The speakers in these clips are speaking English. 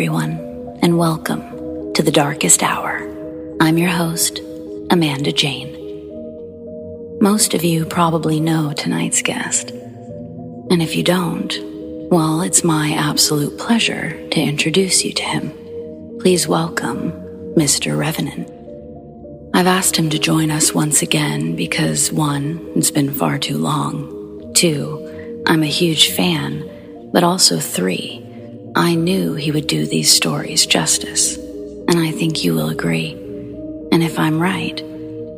everyone, and welcome to the darkest hour. I'm your host, Amanda Jane. Most of you probably know tonight's guest. And if you don't, well, it's my absolute pleasure to introduce you to him. Please welcome Mr. Revenant. I've asked him to join us once again because one, it's been far too long. Two, I'm a huge fan. But also three, I knew he would do these stories justice. And I think you will agree. And if I'm right,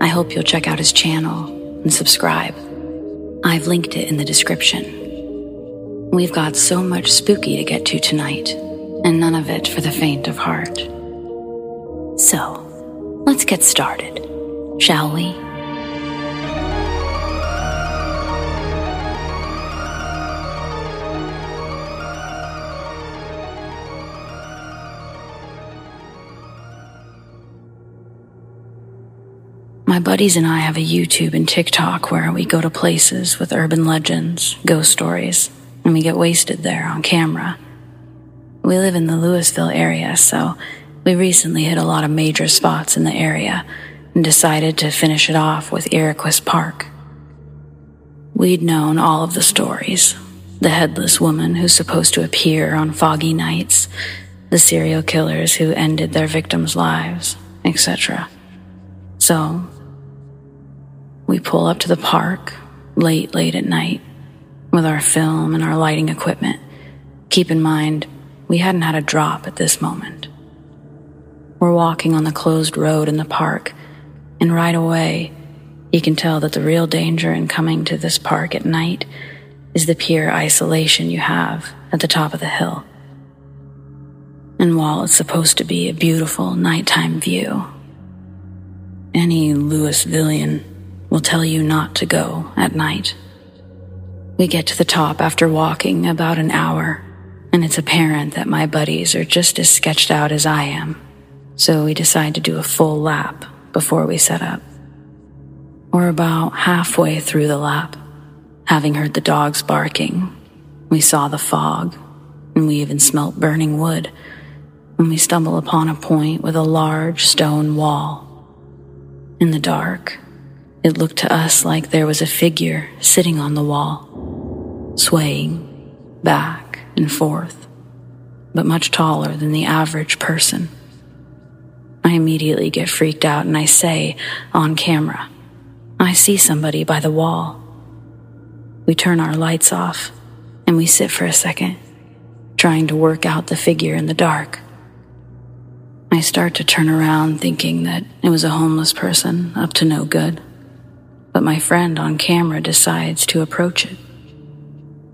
I hope you'll check out his channel and subscribe. I've linked it in the description. We've got so much spooky to get to tonight, and none of it for the faint of heart. So, let's get started, shall we? My buddies and I have a YouTube and TikTok where we go to places with urban legends, ghost stories, and we get wasted there on camera. We live in the Louisville area, so we recently hit a lot of major spots in the area and decided to finish it off with Iroquois Park. We'd known all of the stories the headless woman who's supposed to appear on foggy nights, the serial killers who ended their victims' lives, etc. So, we pull up to the park late, late at night with our film and our lighting equipment. Keep in mind, we hadn't had a drop at this moment. We're walking on the closed road in the park, and right away, you can tell that the real danger in coming to this park at night is the pure isolation you have at the top of the hill. And while it's supposed to be a beautiful nighttime view, any Louisvillian will tell you not to go at night. We get to the top after walking about an hour, and it's apparent that my buddies are just as sketched out as I am, so we decide to do a full lap before we set up. We're about halfway through the lap, having heard the dogs barking. We saw the fog, and we even smelt burning wood when we stumble upon a point with a large stone wall. In the dark, it looked to us like there was a figure sitting on the wall, swaying back and forth, but much taller than the average person. I immediately get freaked out and I say on camera, I see somebody by the wall. We turn our lights off and we sit for a second, trying to work out the figure in the dark. I start to turn around thinking that it was a homeless person up to no good but my friend on camera decides to approach it.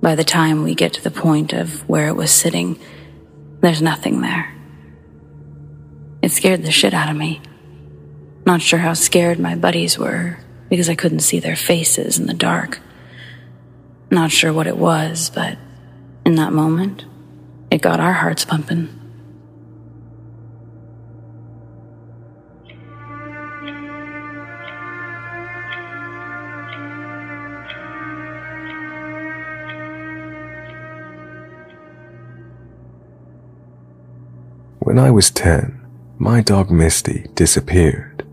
By the time we get to the point of where it was sitting, there's nothing there. It scared the shit out of me. Not sure how scared my buddies were because I couldn't see their faces in the dark. Not sure what it was, but in that moment, it got our hearts pumping. When I was 10, my dog Misty disappeared.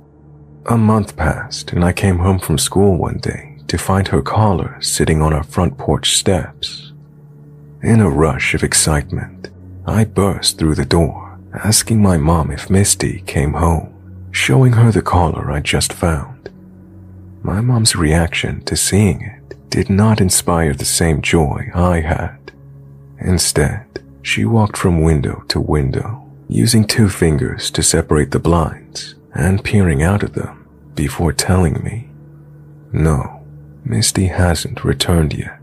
A month passed and I came home from school one day to find her collar sitting on our front porch steps. In a rush of excitement, I burst through the door, asking my mom if Misty came home, showing her the collar I just found. My mom's reaction to seeing it did not inspire the same joy I had. Instead, she walked from window to window, using two fingers to separate the blinds and peering out at them before telling me, no, Misty hasn't returned yet.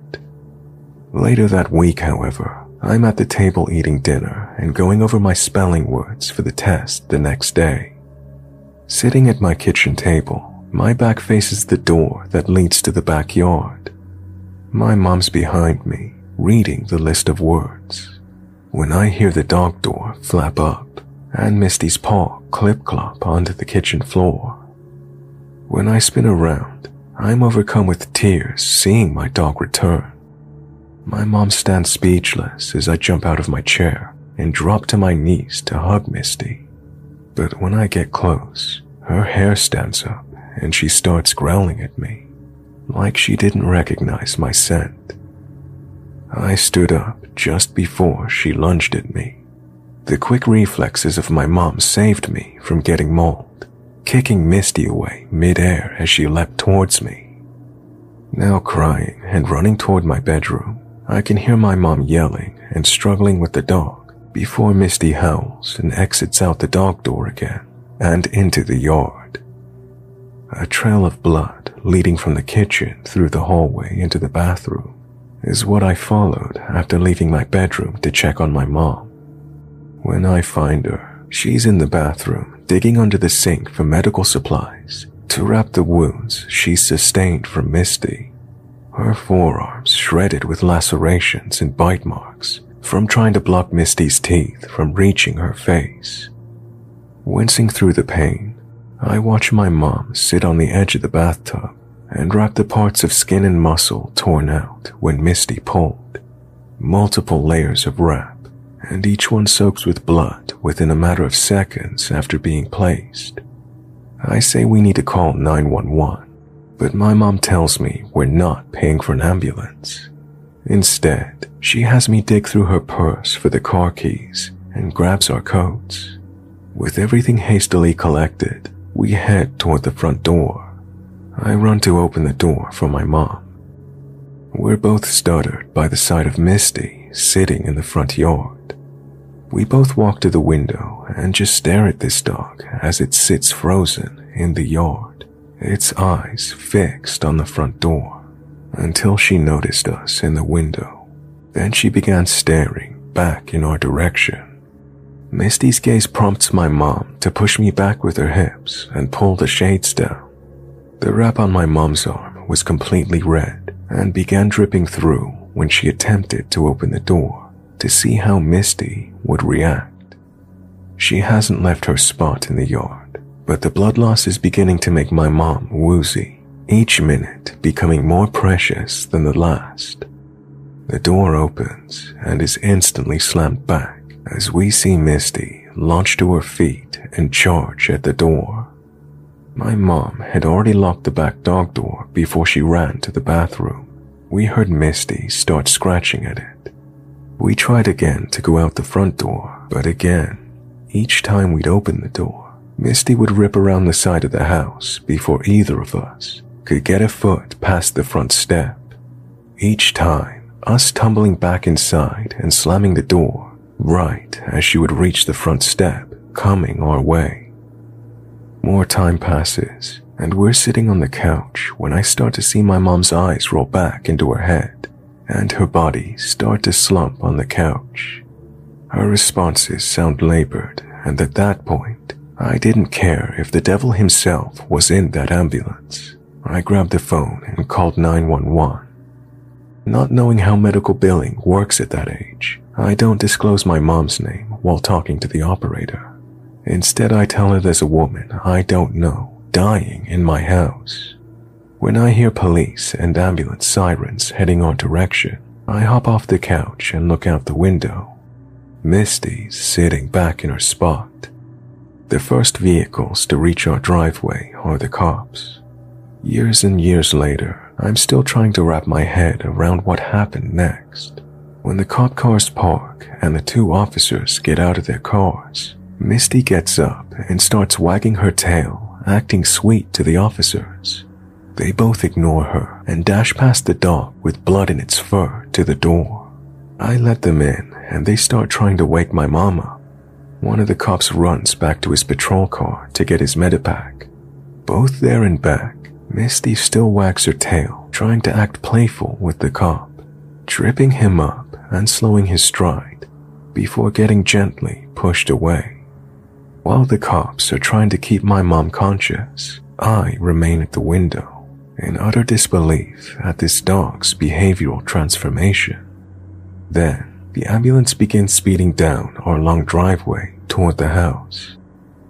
Later that week, however, I'm at the table eating dinner and going over my spelling words for the test the next day. Sitting at my kitchen table, my back faces the door that leads to the backyard. My mom's behind me, reading the list of words when I hear the dog door flap up and Misty's paw clip clop onto the kitchen floor. When I spin around, I'm overcome with tears seeing my dog return. My mom stands speechless as I jump out of my chair and drop to my knees to hug Misty. But when I get close, her hair stands up and she starts growling at me, like she didn't recognize my scent. I stood up just before she lunged at me. The quick reflexes of my mom saved me from getting mauled, kicking Misty away midair as she leapt towards me. Now crying and running toward my bedroom, I can hear my mom yelling and struggling with the dog before Misty howls and exits out the dog door again and into the yard. A trail of blood leading from the kitchen through the hallway into the bathroom is what I followed after leaving my bedroom to check on my mom. When I find her, she's in the bathroom digging under the sink for medical supplies to wrap the wounds she sustained from Misty. Her forearms shredded with lacerations and bite marks from trying to block Misty's teeth from reaching her face. Wincing through the pain, I watch my mom sit on the edge of the bathtub and wrap the parts of skin and muscle torn out when Misty pulled. Multiple layers of wrap and each one soaks with blood within a matter of seconds after being placed. I say we need to call 911, but my mom tells me we're not paying for an ambulance. Instead, she has me dig through her purse for the car keys and grabs our coats. With everything hastily collected, we head toward the front door. I run to open the door for my mom. We're both stuttered by the sight of Misty sitting in the front yard. We both walk to the window and just stare at this dog as it sits frozen in the yard, its eyes fixed on the front door, until she noticed us in the window. Then she began staring back in our direction. Misty's gaze prompts my mom to push me back with her hips and pull the shades down. The wrap on my mom's arm was completely red and began dripping through when she attempted to open the door to see how Misty would react. She hasn't left her spot in the yard, but the blood loss is beginning to make my mom woozy, each minute becoming more precious than the last. The door opens and is instantly slammed back as we see Misty launch to her feet and charge at the door. My mom had already locked the back dog door before she ran to the bathroom. We heard Misty start scratching at it we tried again to go out the front door, but again, each time we'd open the door, Misty would rip around the side of the house before either of us could get a foot past the front step. Each time, us tumbling back inside and slamming the door right as she would reach the front step coming our way. More time passes, and we're sitting on the couch when I start to see my mom's eyes roll back into her head and her body start to slump on the couch. Her responses sound labored, and at that point, I didn't care if the devil himself was in that ambulance. I grabbed the phone and called 911. Not knowing how medical billing works at that age, I don't disclose my mom's name while talking to the operator. Instead, I tell her there's a woman I don't know dying in my house. When I hear police and ambulance sirens heading our direction, I hop off the couch and look out the window. Misty's sitting back in her spot. The first vehicles to reach our driveway are the cops. Years and years later, I'm still trying to wrap my head around what happened next. When the cop cars park and the two officers get out of their cars, Misty gets up and starts wagging her tail, acting sweet to the officers. They both ignore her and dash past the dog with blood in its fur to the door. I let them in and they start trying to wake my mama. One of the cops runs back to his patrol car to get his medipack. Both there and back, Misty still wags her tail, trying to act playful with the cop, tripping him up and slowing his stride before getting gently pushed away. While the cops are trying to keep my mom conscious, I remain at the window in utter disbelief at this dog's behavioral transformation. Then, the ambulance begins speeding down our long driveway toward the house.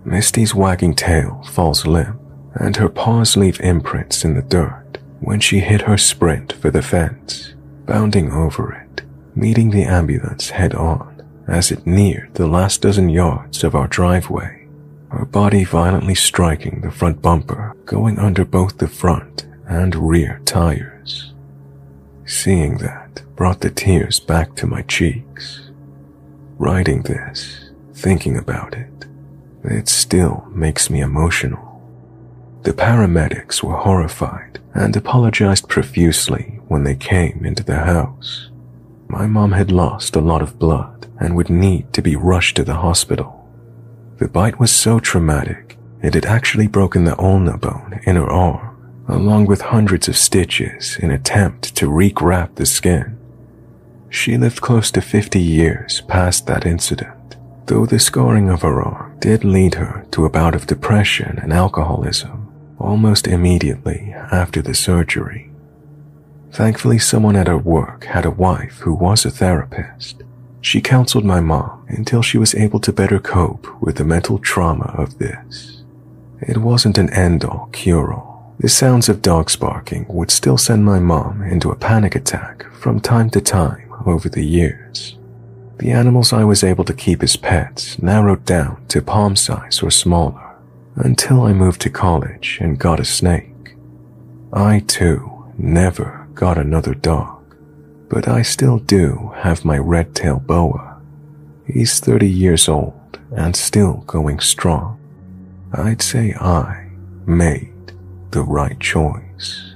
Misty's wagging tail falls limp, and her paws leave imprints in the dirt when she hit her sprint for the fence, bounding over it, meeting the ambulance head on, as it neared the last dozen yards of our driveway, her body violently striking the front bumper, going under both the front and rear tires. Seeing that brought the tears back to my cheeks. Writing this, thinking about it, it still makes me emotional. The paramedics were horrified and apologized profusely when they came into the house. My mom had lost a lot of blood and would need to be rushed to the hospital. The bite was so traumatic, it had actually broken the ulna bone in her arm, along with hundreds of stitches in attempt to re-graft the skin. She lived close to 50 years past that incident, though the scarring of her arm did lead her to a bout of depression and alcoholism almost immediately after the surgery. Thankfully, someone at her work had a wife who was a therapist. She counseled my mom until she was able to better cope with the mental trauma of this. It wasn't an end-all cure-all. The sounds of dogs barking would still send my mom into a panic attack from time to time over the years. The animals I was able to keep as pets narrowed down to palm size or smaller until I moved to college and got a snake. I too never got another dog, but I still do have my red tail boa. He's 30 years old and still going strong. I'd say I made the right choice.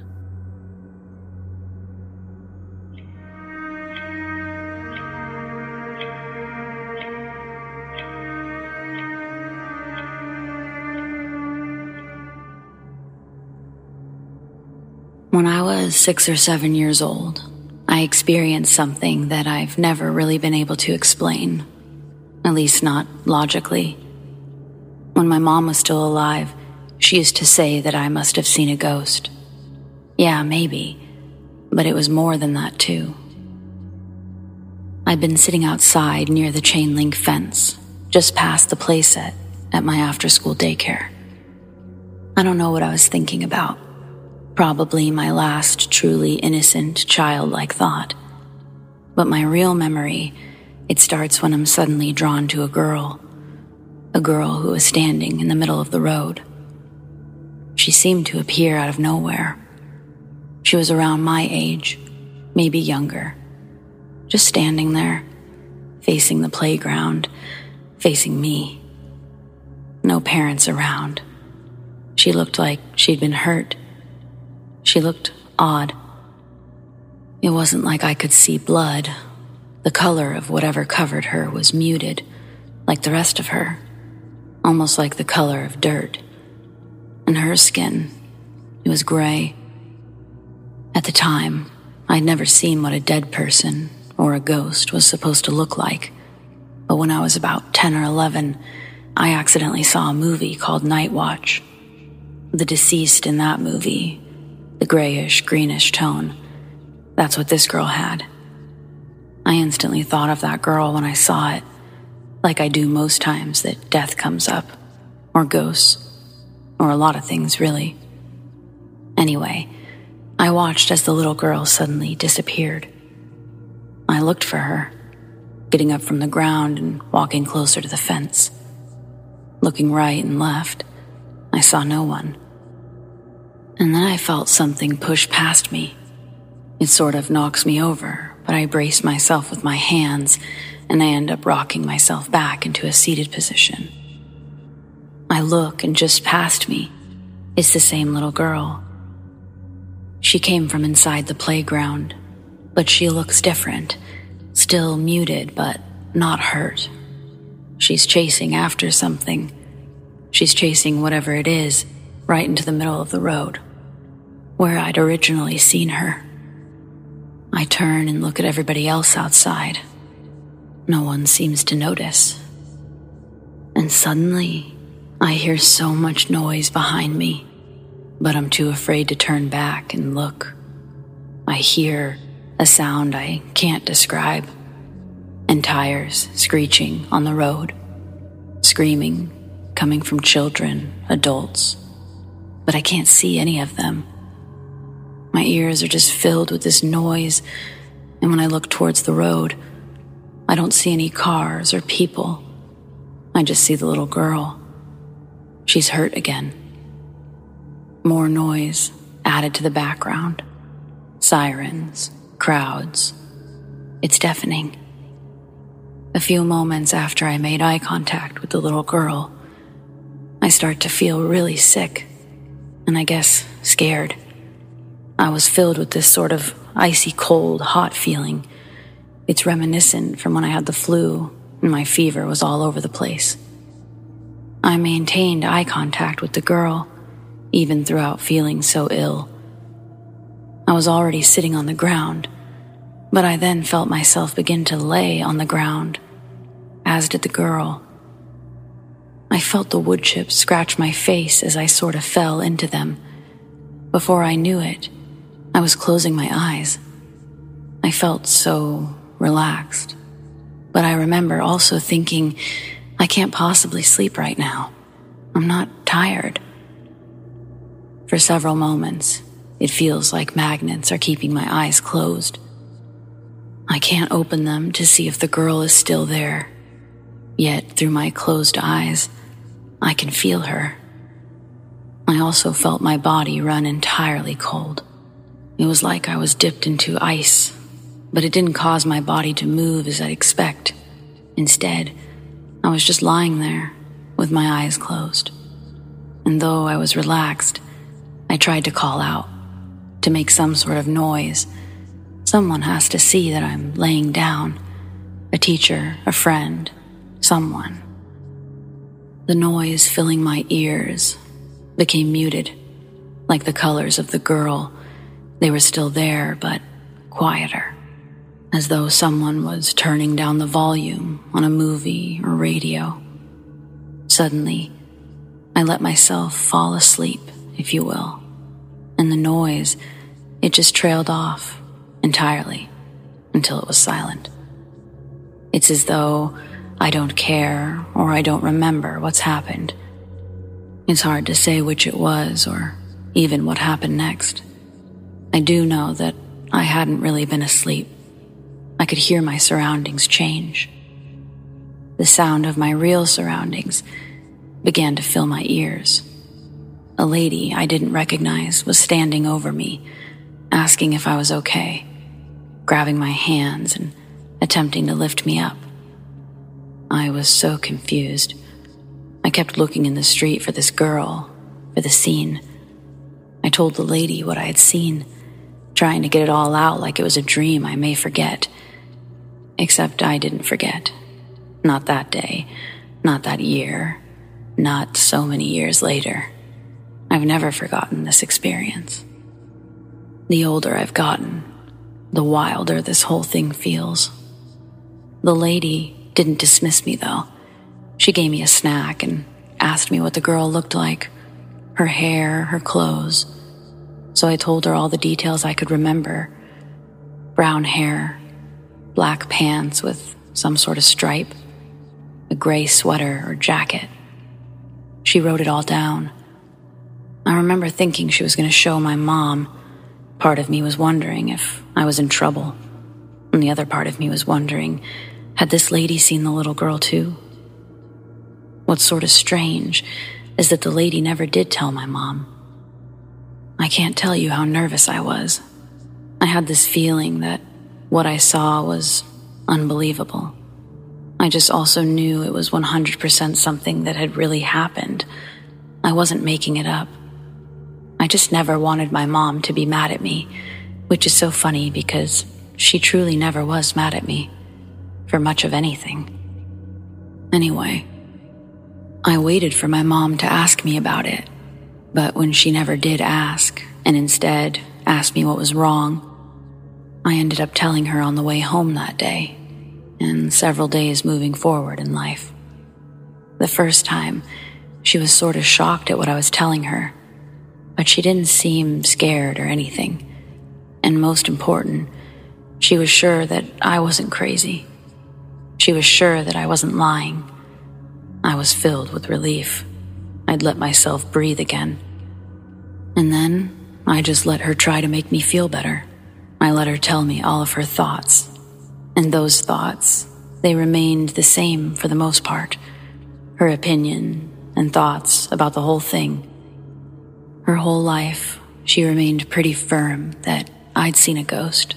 When I was six or seven years old, I experienced something that I've never really been able to explain, at least not logically. When my mom was still alive, she used to say that I must have seen a ghost. Yeah, maybe, but it was more than that, too. I'd been sitting outside near the chain link fence, just past the playset at my after school daycare. I don't know what I was thinking about probably my last truly innocent childlike thought. But my real memory, it starts when I'm suddenly drawn to a girl, a girl who was standing in the middle of the road. She seemed to appear out of nowhere. She was around my age, maybe younger, just standing there, facing the playground, facing me. No parents around. She looked like she'd been hurt she looked odd. It wasn't like I could see blood. The color of whatever covered her was muted, like the rest of her, almost like the color of dirt. And her skin, it was gray. At the time, I'd never seen what a dead person or a ghost was supposed to look like. But when I was about 10 or 11, I accidentally saw a movie called Night Watch. The deceased in that movie the grayish, greenish tone. That's what this girl had. I instantly thought of that girl when I saw it, like I do most times that death comes up, or ghosts, or a lot of things, really. Anyway, I watched as the little girl suddenly disappeared. I looked for her, getting up from the ground and walking closer to the fence. Looking right and left, I saw no one and then I felt something push past me. It sort of knocks me over, but I brace myself with my hands and I end up rocking myself back into a seated position. I look and just past me is the same little girl. She came from inside the playground, but she looks different, still muted, but not hurt. She's chasing after something. She's chasing whatever it is right into the middle of the road where I'd originally seen her. I turn and look at everybody else outside. No one seems to notice. And suddenly, I hear so much noise behind me, but I'm too afraid to turn back and look. I hear a sound I can't describe, and tires screeching on the road, screaming coming from children, adults, but I can't see any of them. My ears are just filled with this noise, and when I look towards the road, I don't see any cars or people. I just see the little girl. She's hurt again. More noise added to the background sirens, crowds. It's deafening. A few moments after I made eye contact with the little girl, I start to feel really sick and I guess scared. I was filled with this sort of icy cold, hot feeling. It's reminiscent from when I had the flu and my fever was all over the place. I maintained eye contact with the girl, even throughout feeling so ill. I was already sitting on the ground, but I then felt myself begin to lay on the ground, as did the girl. I felt the wood chips scratch my face as I sort of fell into them. Before I knew it, I was closing my eyes. I felt so relaxed. But I remember also thinking, I can't possibly sleep right now. I'm not tired. For several moments, it feels like magnets are keeping my eyes closed. I can't open them to see if the girl is still there. Yet, through my closed eyes, I can feel her. I also felt my body run entirely cold. It was like I was dipped into ice, but it didn't cause my body to move as I'd expect. Instead, I was just lying there with my eyes closed. And though I was relaxed, I tried to call out, to make some sort of noise. Someone has to see that I'm laying down a teacher, a friend, someone. The noise filling my ears became muted, like the colors of the girl. They were still there, but quieter, as though someone was turning down the volume on a movie or radio. Suddenly, I let myself fall asleep, if you will, and the noise, it just trailed off entirely until it was silent. It's as though I don't care or I don't remember what's happened. It's hard to say which it was or even what happened next. I do know that I hadn't really been asleep. I could hear my surroundings change. The sound of my real surroundings began to fill my ears. A lady I didn't recognize was standing over me, asking if I was okay, grabbing my hands and attempting to lift me up. I was so confused. I kept looking in the street for this girl, for the scene. I told the lady what I had seen, trying to get it all out like it was a dream I may forget. Except I didn't forget. Not that day, not that year, not so many years later. I've never forgotten this experience. The older I've gotten, the wilder this whole thing feels. The lady didn't dismiss me, though. She gave me a snack and asked me what the girl looked like her hair, her clothes. So I told her all the details I could remember brown hair, black pants with some sort of stripe, a gray sweater or jacket. She wrote it all down. I remember thinking she was going to show my mom. Part of me was wondering if I was in trouble, and the other part of me was wondering had this lady seen the little girl too? What's sort of strange is that the lady never did tell my mom. I can't tell you how nervous I was. I had this feeling that what I saw was unbelievable. I just also knew it was 100% something that had really happened. I wasn't making it up. I just never wanted my mom to be mad at me, which is so funny because she truly never was mad at me for much of anything. Anyway, I waited for my mom to ask me about it, but when she never did ask, and instead asked me what was wrong, I ended up telling her on the way home that day, and several days moving forward in life. The first time, she was sort of shocked at what I was telling her, but she didn't seem scared or anything. And most important, she was sure that I wasn't crazy. She was sure that I wasn't lying. I was filled with relief. I'd let myself breathe again. And then I just let her try to make me feel better. I let her tell me all of her thoughts. And those thoughts, they remained the same for the most part. Her opinion and thoughts about the whole thing. Her whole life, she remained pretty firm that I'd seen a ghost.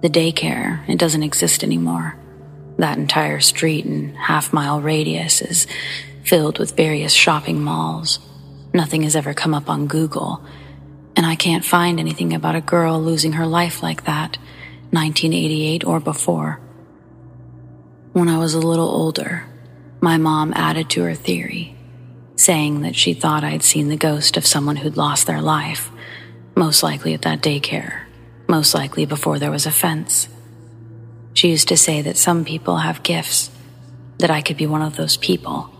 The daycare, it doesn't exist anymore. That entire street and half mile radius is filled with various shopping malls. Nothing has ever come up on Google, and I can't find anything about a girl losing her life like that, 1988 or before. When I was a little older, my mom added to her theory, saying that she thought I'd seen the ghost of someone who'd lost their life, most likely at that daycare, most likely before there was a fence. She used to say that some people have gifts, that I could be one of those people.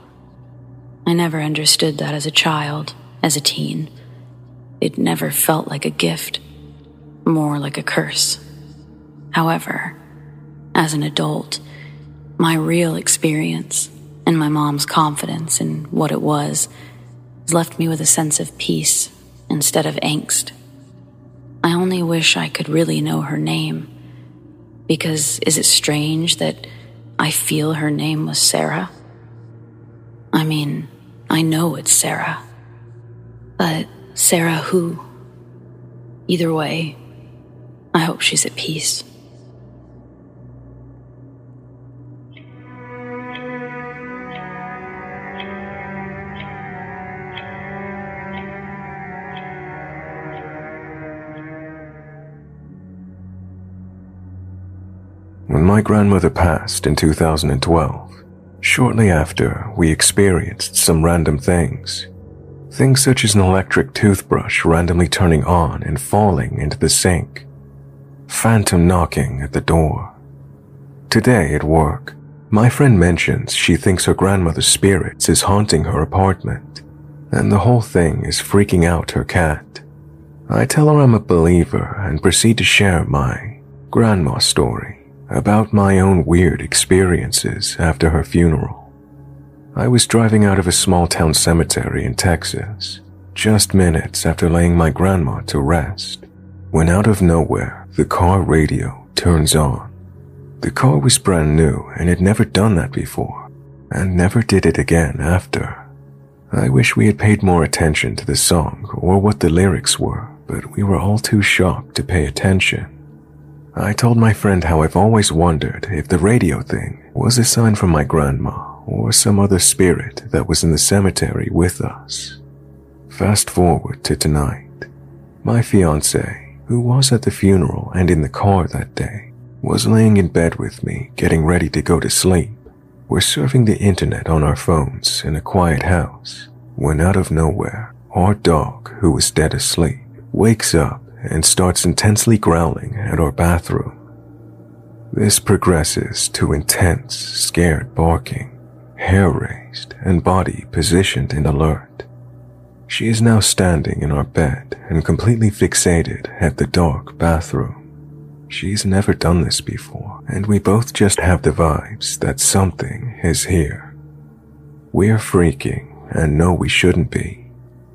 I never understood that as a child, as a teen. It never felt like a gift, more like a curse. However, as an adult, my real experience and my mom's confidence in what it was has left me with a sense of peace instead of angst. I only wish I could really know her name because is it strange that I feel her name was Sarah? I mean, I know it's Sarah. But Sarah who? Either way, I hope she's at peace. When my grandmother passed in 2012, shortly after, we experienced some random things. Things such as an electric toothbrush randomly turning on and falling into the sink, phantom knocking at the door. Today at work, my friend mentions she thinks her grandmother's spirits is haunting her apartment, and the whole thing is freaking out her cat. I tell her I'm a believer and proceed to share my grandma story about my own weird experiences after her funeral. I was driving out of a small town cemetery in Texas, just minutes after laying my grandma to rest, when out of nowhere the car radio turns on. The car was brand new and had never done that before, and never did it again after. I wish we had paid more attention to the song or what the lyrics were, but we were all too shocked to pay attention. I told my friend how I've always wondered if the radio thing was a sign from my grandma or some other spirit that was in the cemetery with us. Fast forward to tonight. My fiance, who was at the funeral and in the car that day, was laying in bed with me, getting ready to go to sleep. We're surfing the internet on our phones in a quiet house when out of nowhere, our dog, who was dead asleep, wakes up and starts intensely growling at our bathroom. This progresses to intense, scared barking, hair raised, and body positioned and alert. She is now standing in our bed and completely fixated at the dark bathroom. She's never done this before, and we both just have the vibes that something is here. We're freaking and know we shouldn't be.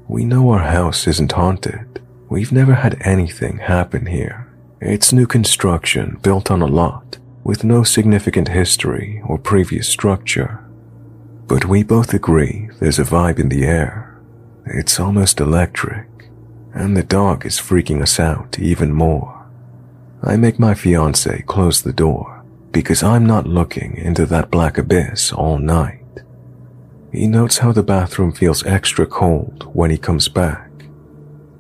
We know our house isn't haunted, We've never had anything happen here. It's new construction built on a lot with no significant history or previous structure. But we both agree there's a vibe in the air. It's almost electric, and the dog is freaking us out even more. I make my fiance close the door because I'm not looking into that black abyss all night. He notes how the bathroom feels extra cold when he comes back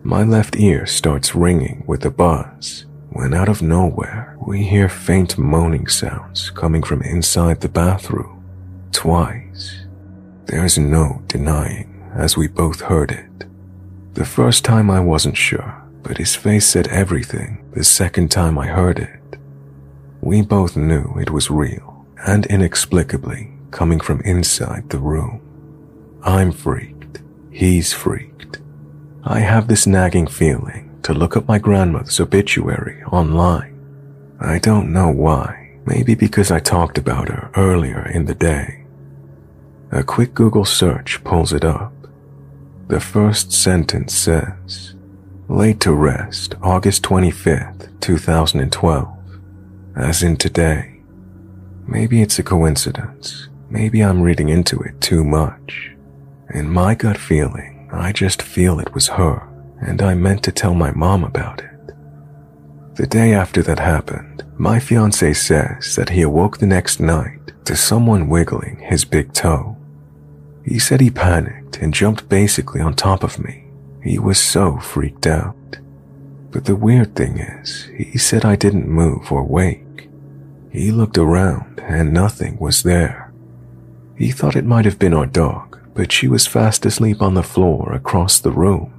my left ear starts ringing with a buzz when out of nowhere we hear faint moaning sounds coming from inside the bathroom. Twice. There's no denying as we both heard it. The first time I wasn't sure, but his face said everything the second time I heard it. We both knew it was real and inexplicably coming from inside the room. I'm freaked. He's freaked. I have this nagging feeling to look up my grandmother's obituary online. I don't know why, maybe because I talked about her earlier in the day. A quick Google search pulls it up. The first sentence says, Laid to rest August 25th, 2012, as in today. Maybe it's a coincidence. Maybe I'm reading into it too much. In my gut feeling, I just feel it was her, and I meant to tell my mom about it. The day after that happened, my fiance says that he awoke the next night to someone wiggling his big toe. He said he panicked and jumped basically on top of me. He was so freaked out. But the weird thing is, he said I didn't move or wake. He looked around and nothing was there. He thought it might have been our dog, but she was fast asleep on the floor across the room.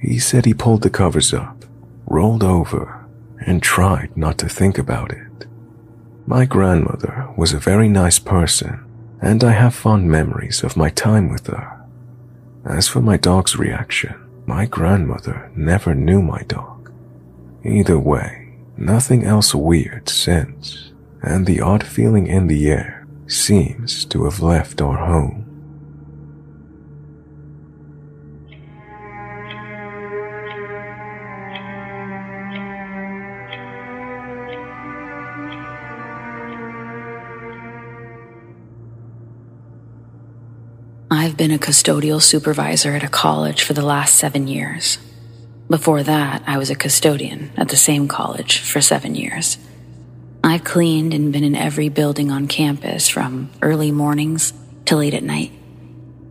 He said he pulled the covers up, rolled over, and tried not to think about it. My grandmother was a very nice person, and I have fond memories of my time with her. As for my dog's reaction, my grandmother never knew my dog. Either way, nothing else weird since, and the odd feeling in the air seems to have left our home. Been a custodial supervisor at a college for the last seven years. Before that, I was a custodian at the same college for seven years. I've cleaned and been in every building on campus from early mornings to late at night.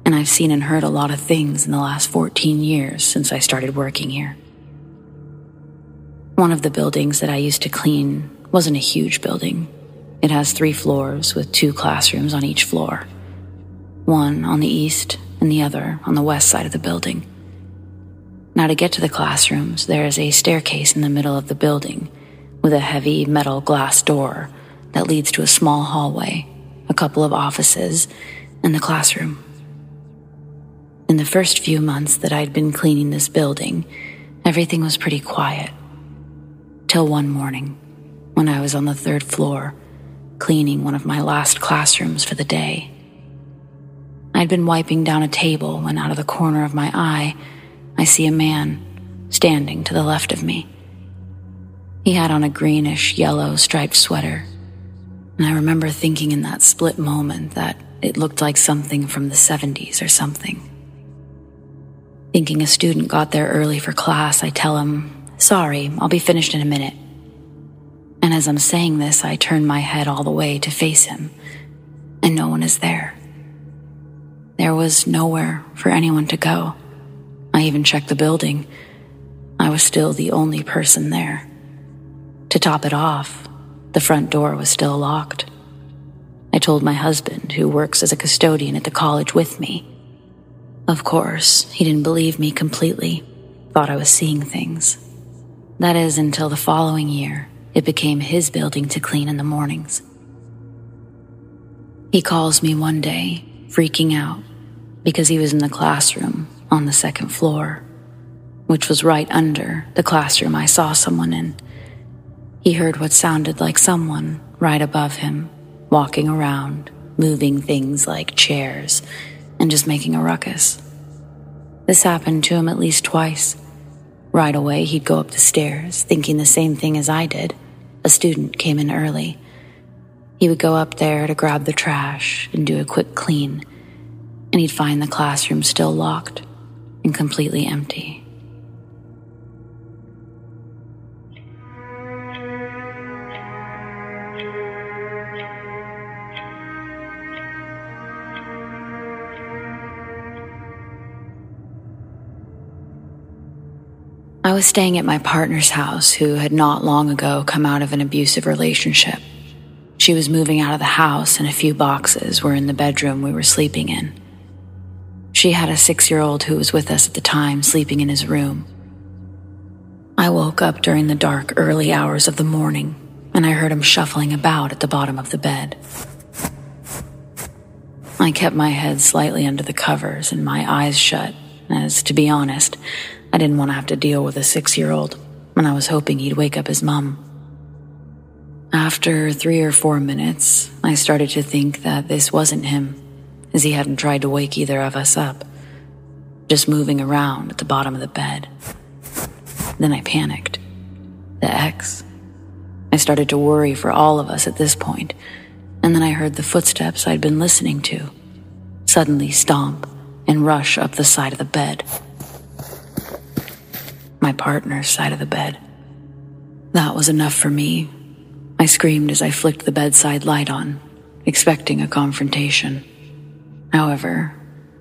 And I've seen and heard a lot of things in the last 14 years since I started working here. One of the buildings that I used to clean wasn't a huge building. It has three floors with two classrooms on each floor one on the east and the other on the west side of the building. Now, to get to the classrooms, there is a staircase in the middle of the building with a heavy metal glass door that leads to a small hallway, a couple of offices, and the classroom. In the first few months that I'd been cleaning this building, everything was pretty quiet. Till one morning, when I was on the third floor, cleaning one of my last classrooms for the day. I'd been wiping down a table when out of the corner of my eye, I see a man standing to the left of me. He had on a greenish yellow striped sweater, and I remember thinking in that split moment that it looked like something from the 70s or something. Thinking a student got there early for class, I tell him, Sorry, I'll be finished in a minute. And as I'm saying this, I turn my head all the way to face him, and no one is there. There was nowhere for anyone to go. I even checked the building. I was still the only person there. To top it off, the front door was still locked. I told my husband, who works as a custodian at the college with me. Of course, he didn't believe me completely, thought I was seeing things. That is until the following year, it became his building to clean in the mornings. He calls me one day freaking out because he was in the classroom on the second floor, which was right under the classroom I saw someone in. He heard what sounded like someone right above him, walking around, moving things like chairs, and just making a ruckus. This happened to him at least twice. Right away, he'd go up the stairs, thinking the same thing as I did. A student came in early. He would go up there to grab the trash and do a quick clean, and he'd find the classroom still locked and completely empty. I was staying at my partner's house, who had not long ago come out of an abusive relationship. She was moving out of the house, and a few boxes were in the bedroom we were sleeping in. She had a six year old who was with us at the time sleeping in his room. I woke up during the dark, early hours of the morning, and I heard him shuffling about at the bottom of the bed. I kept my head slightly under the covers and my eyes shut, as, to be honest, I didn't want to have to deal with a six year old, and I was hoping he'd wake up his mum. After three or four minutes, I started to think that this wasn't him, as he hadn't tried to wake either of us up, just moving around at the bottom of the bed. Then I panicked. The ex. I started to worry for all of us at this point, And then I heard the footsteps I'd been listening to suddenly stomp and rush up the side of the bed. My partner's side of the bed. That was enough for me. I screamed as I flicked the bedside light on, expecting a confrontation. However,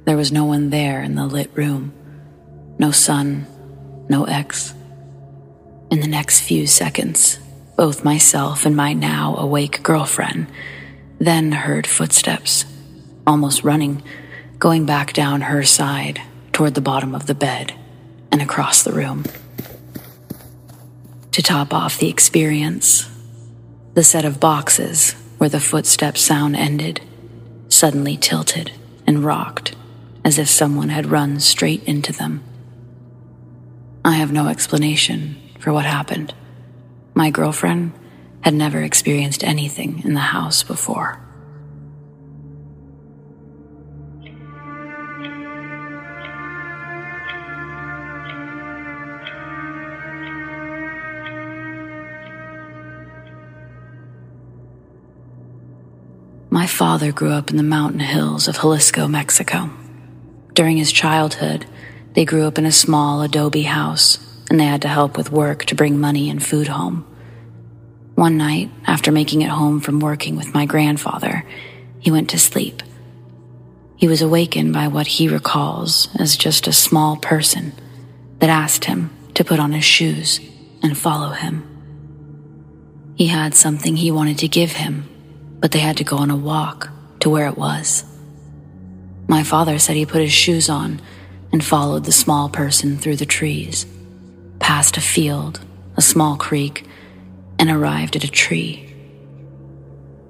there was no one there in the lit room. No son, no ex. In the next few seconds, both myself and my now awake girlfriend then heard footsteps, almost running, going back down her side toward the bottom of the bed and across the room. To top off the experience, the set of boxes where the footstep sound ended suddenly tilted and rocked as if someone had run straight into them. I have no explanation for what happened. My girlfriend had never experienced anything in the house before. My father grew up in the mountain hills of Jalisco, Mexico. During his childhood, they grew up in a small adobe house and they had to help with work to bring money and food home. One night, after making it home from working with my grandfather, he went to sleep. He was awakened by what he recalls as just a small person that asked him to put on his shoes and follow him. He had something he wanted to give him, but they had to go on a walk to where it was. My father said he put his shoes on and followed the small person through the trees, past a field, a small creek, and arrived at a tree.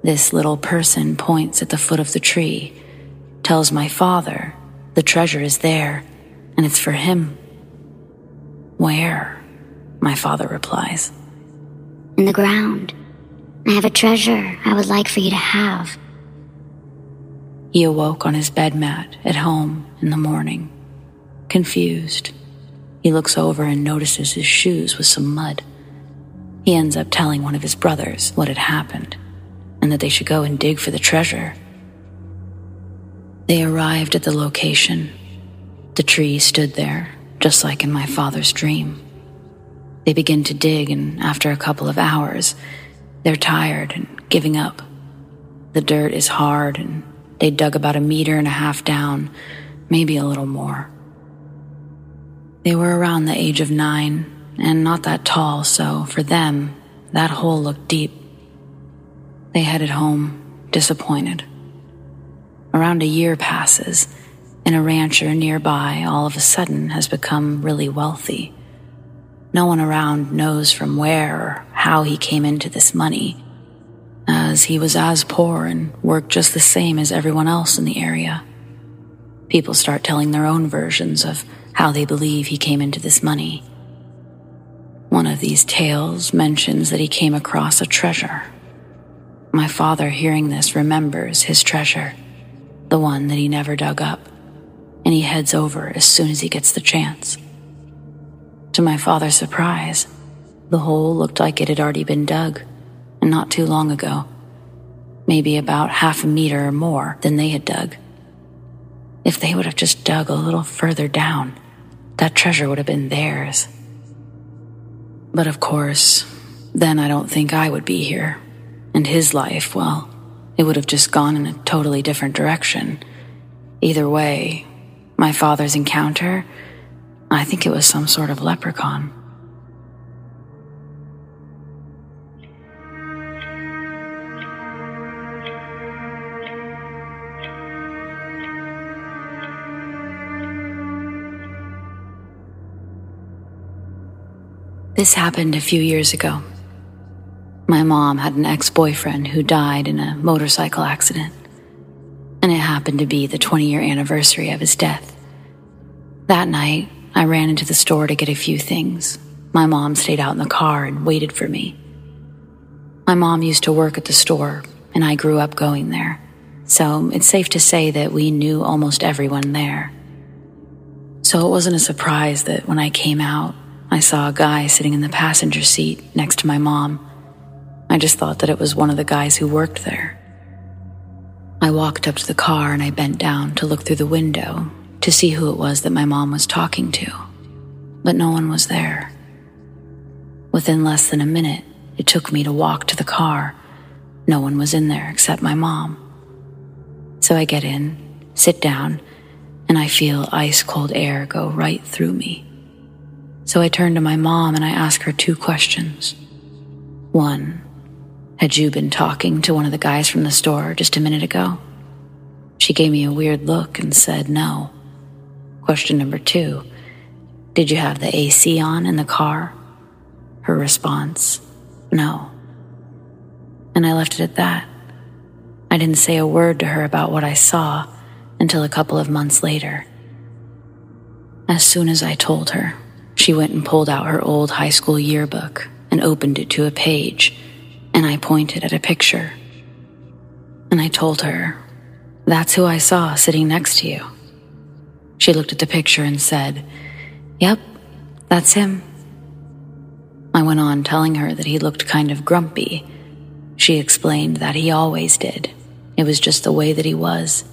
This little person points at the foot of the tree, tells my father the treasure is there and it's for him. Where? My father replies. In the ground. I have a treasure I would like for you to have. He awoke on his bed mat at home in the morning, confused. He looks over and notices his shoes with some mud. He ends up telling one of his brothers what had happened and that they should go and dig for the treasure. They arrived at the location. The tree stood there, just like in my father's dream. They begin to dig, and after a couple of hours, they're tired and giving up. The dirt is hard, and they dug about a meter and a half down, maybe a little more. They were around the age of nine and not that tall, so for them, that hole looked deep. They headed home, disappointed. Around a year passes, and a rancher nearby all of a sudden has become really wealthy. No one around knows from where or how he came into this money, as he was as poor and worked just the same as everyone else in the area. People start telling their own versions of how they believe he came into this money. One of these tales mentions that he came across a treasure. My father, hearing this, remembers his treasure, the one that he never dug up, and he heads over as soon as he gets the chance. To my father's surprise, the hole looked like it had already been dug, and not too long ago. Maybe about half a meter or more than they had dug. If they would have just dug a little further down, that treasure would have been theirs. But of course, then I don't think I would be here. And his life, well, it would have just gone in a totally different direction. Either way, my father's encounter, I think it was some sort of leprechaun. This happened a few years ago. My mom had an ex boyfriend who died in a motorcycle accident, and it happened to be the 20 year anniversary of his death. That night, I ran into the store to get a few things. My mom stayed out in the car and waited for me. My mom used to work at the store, and I grew up going there, so it's safe to say that we knew almost everyone there. So it wasn't a surprise that when I came out, I saw a guy sitting in the passenger seat next to my mom. I just thought that it was one of the guys who worked there. I walked up to the car and I bent down to look through the window to see who it was that my mom was talking to, but no one was there. Within less than a minute, it took me to walk to the car. No one was in there except my mom. So I get in, sit down, and I feel ice cold air go right through me. So I turned to my mom and I asked her two questions. One, had you been talking to one of the guys from the store just a minute ago? She gave me a weird look and said no. Question number two Did you have the AC on in the car? Her response No. And I left it at that. I didn't say a word to her about what I saw until a couple of months later. As soon as I told her, she went and pulled out her old high school yearbook and opened it to a page and I pointed at a picture. And I told her, That's who I saw sitting next to you. She looked at the picture and said, Yep, that's him. I went on telling her that he looked kind of grumpy. She explained that he always did. It was just the way that he was.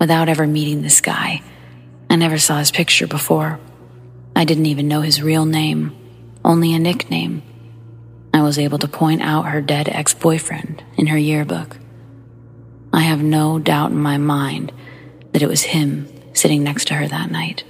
Without ever meeting this guy, I never saw his picture before. I didn't even know his real name, only a nickname. I was able to point out her dead ex boyfriend in her yearbook. I have no doubt in my mind that it was him sitting next to her that night.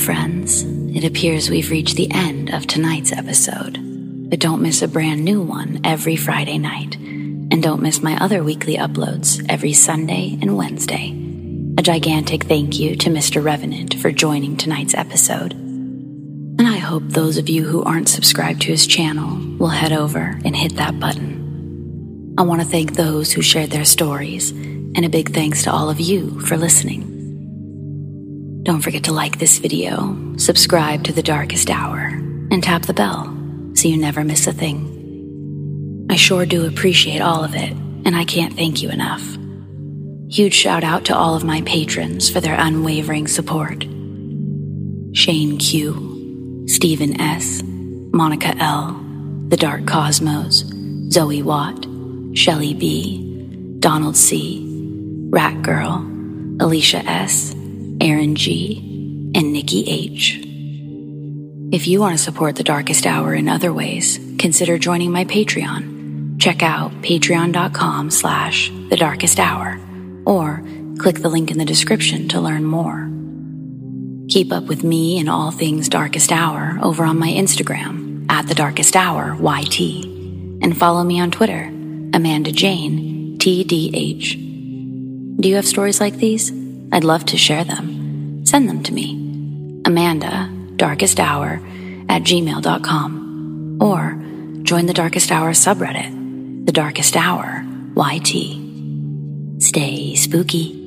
Friends, it appears we've reached the end of tonight's episode. But don't miss a brand new one every Friday night. And don't miss my other weekly uploads every Sunday and Wednesday. A gigantic thank you to Mr. Revenant for joining tonight's episode. And I hope those of you who aren't subscribed to his channel will head over and hit that button. I want to thank those who shared their stories, and a big thanks to all of you for listening. Don't forget to like this video, subscribe to The Darkest Hour, and tap the bell so you never miss a thing. I sure do appreciate all of it, and I can't thank you enough. Huge shout out to all of my patrons for their unwavering support Shane Q, Stephen S., Monica L., The Dark Cosmos, Zoe Watt, Shelly B., Donald C., Rat Girl, Alicia S., Aaron G., and Nikki H. If you want to support The Darkest Hour in other ways, consider joining my Patreon. Check out patreon.com slash The Darkest Hour or click the link in the description to learn more. Keep up with me and all things Darkest Hour over on my Instagram at The Darkest Hour YT and follow me on Twitter, Amanda Jane TDH. Do you have stories like these? I'd love to share them. Send them to me. Amanda, darkest hour at gmail.com or join the darkest hour subreddit, the darkest hour YT. Stay spooky.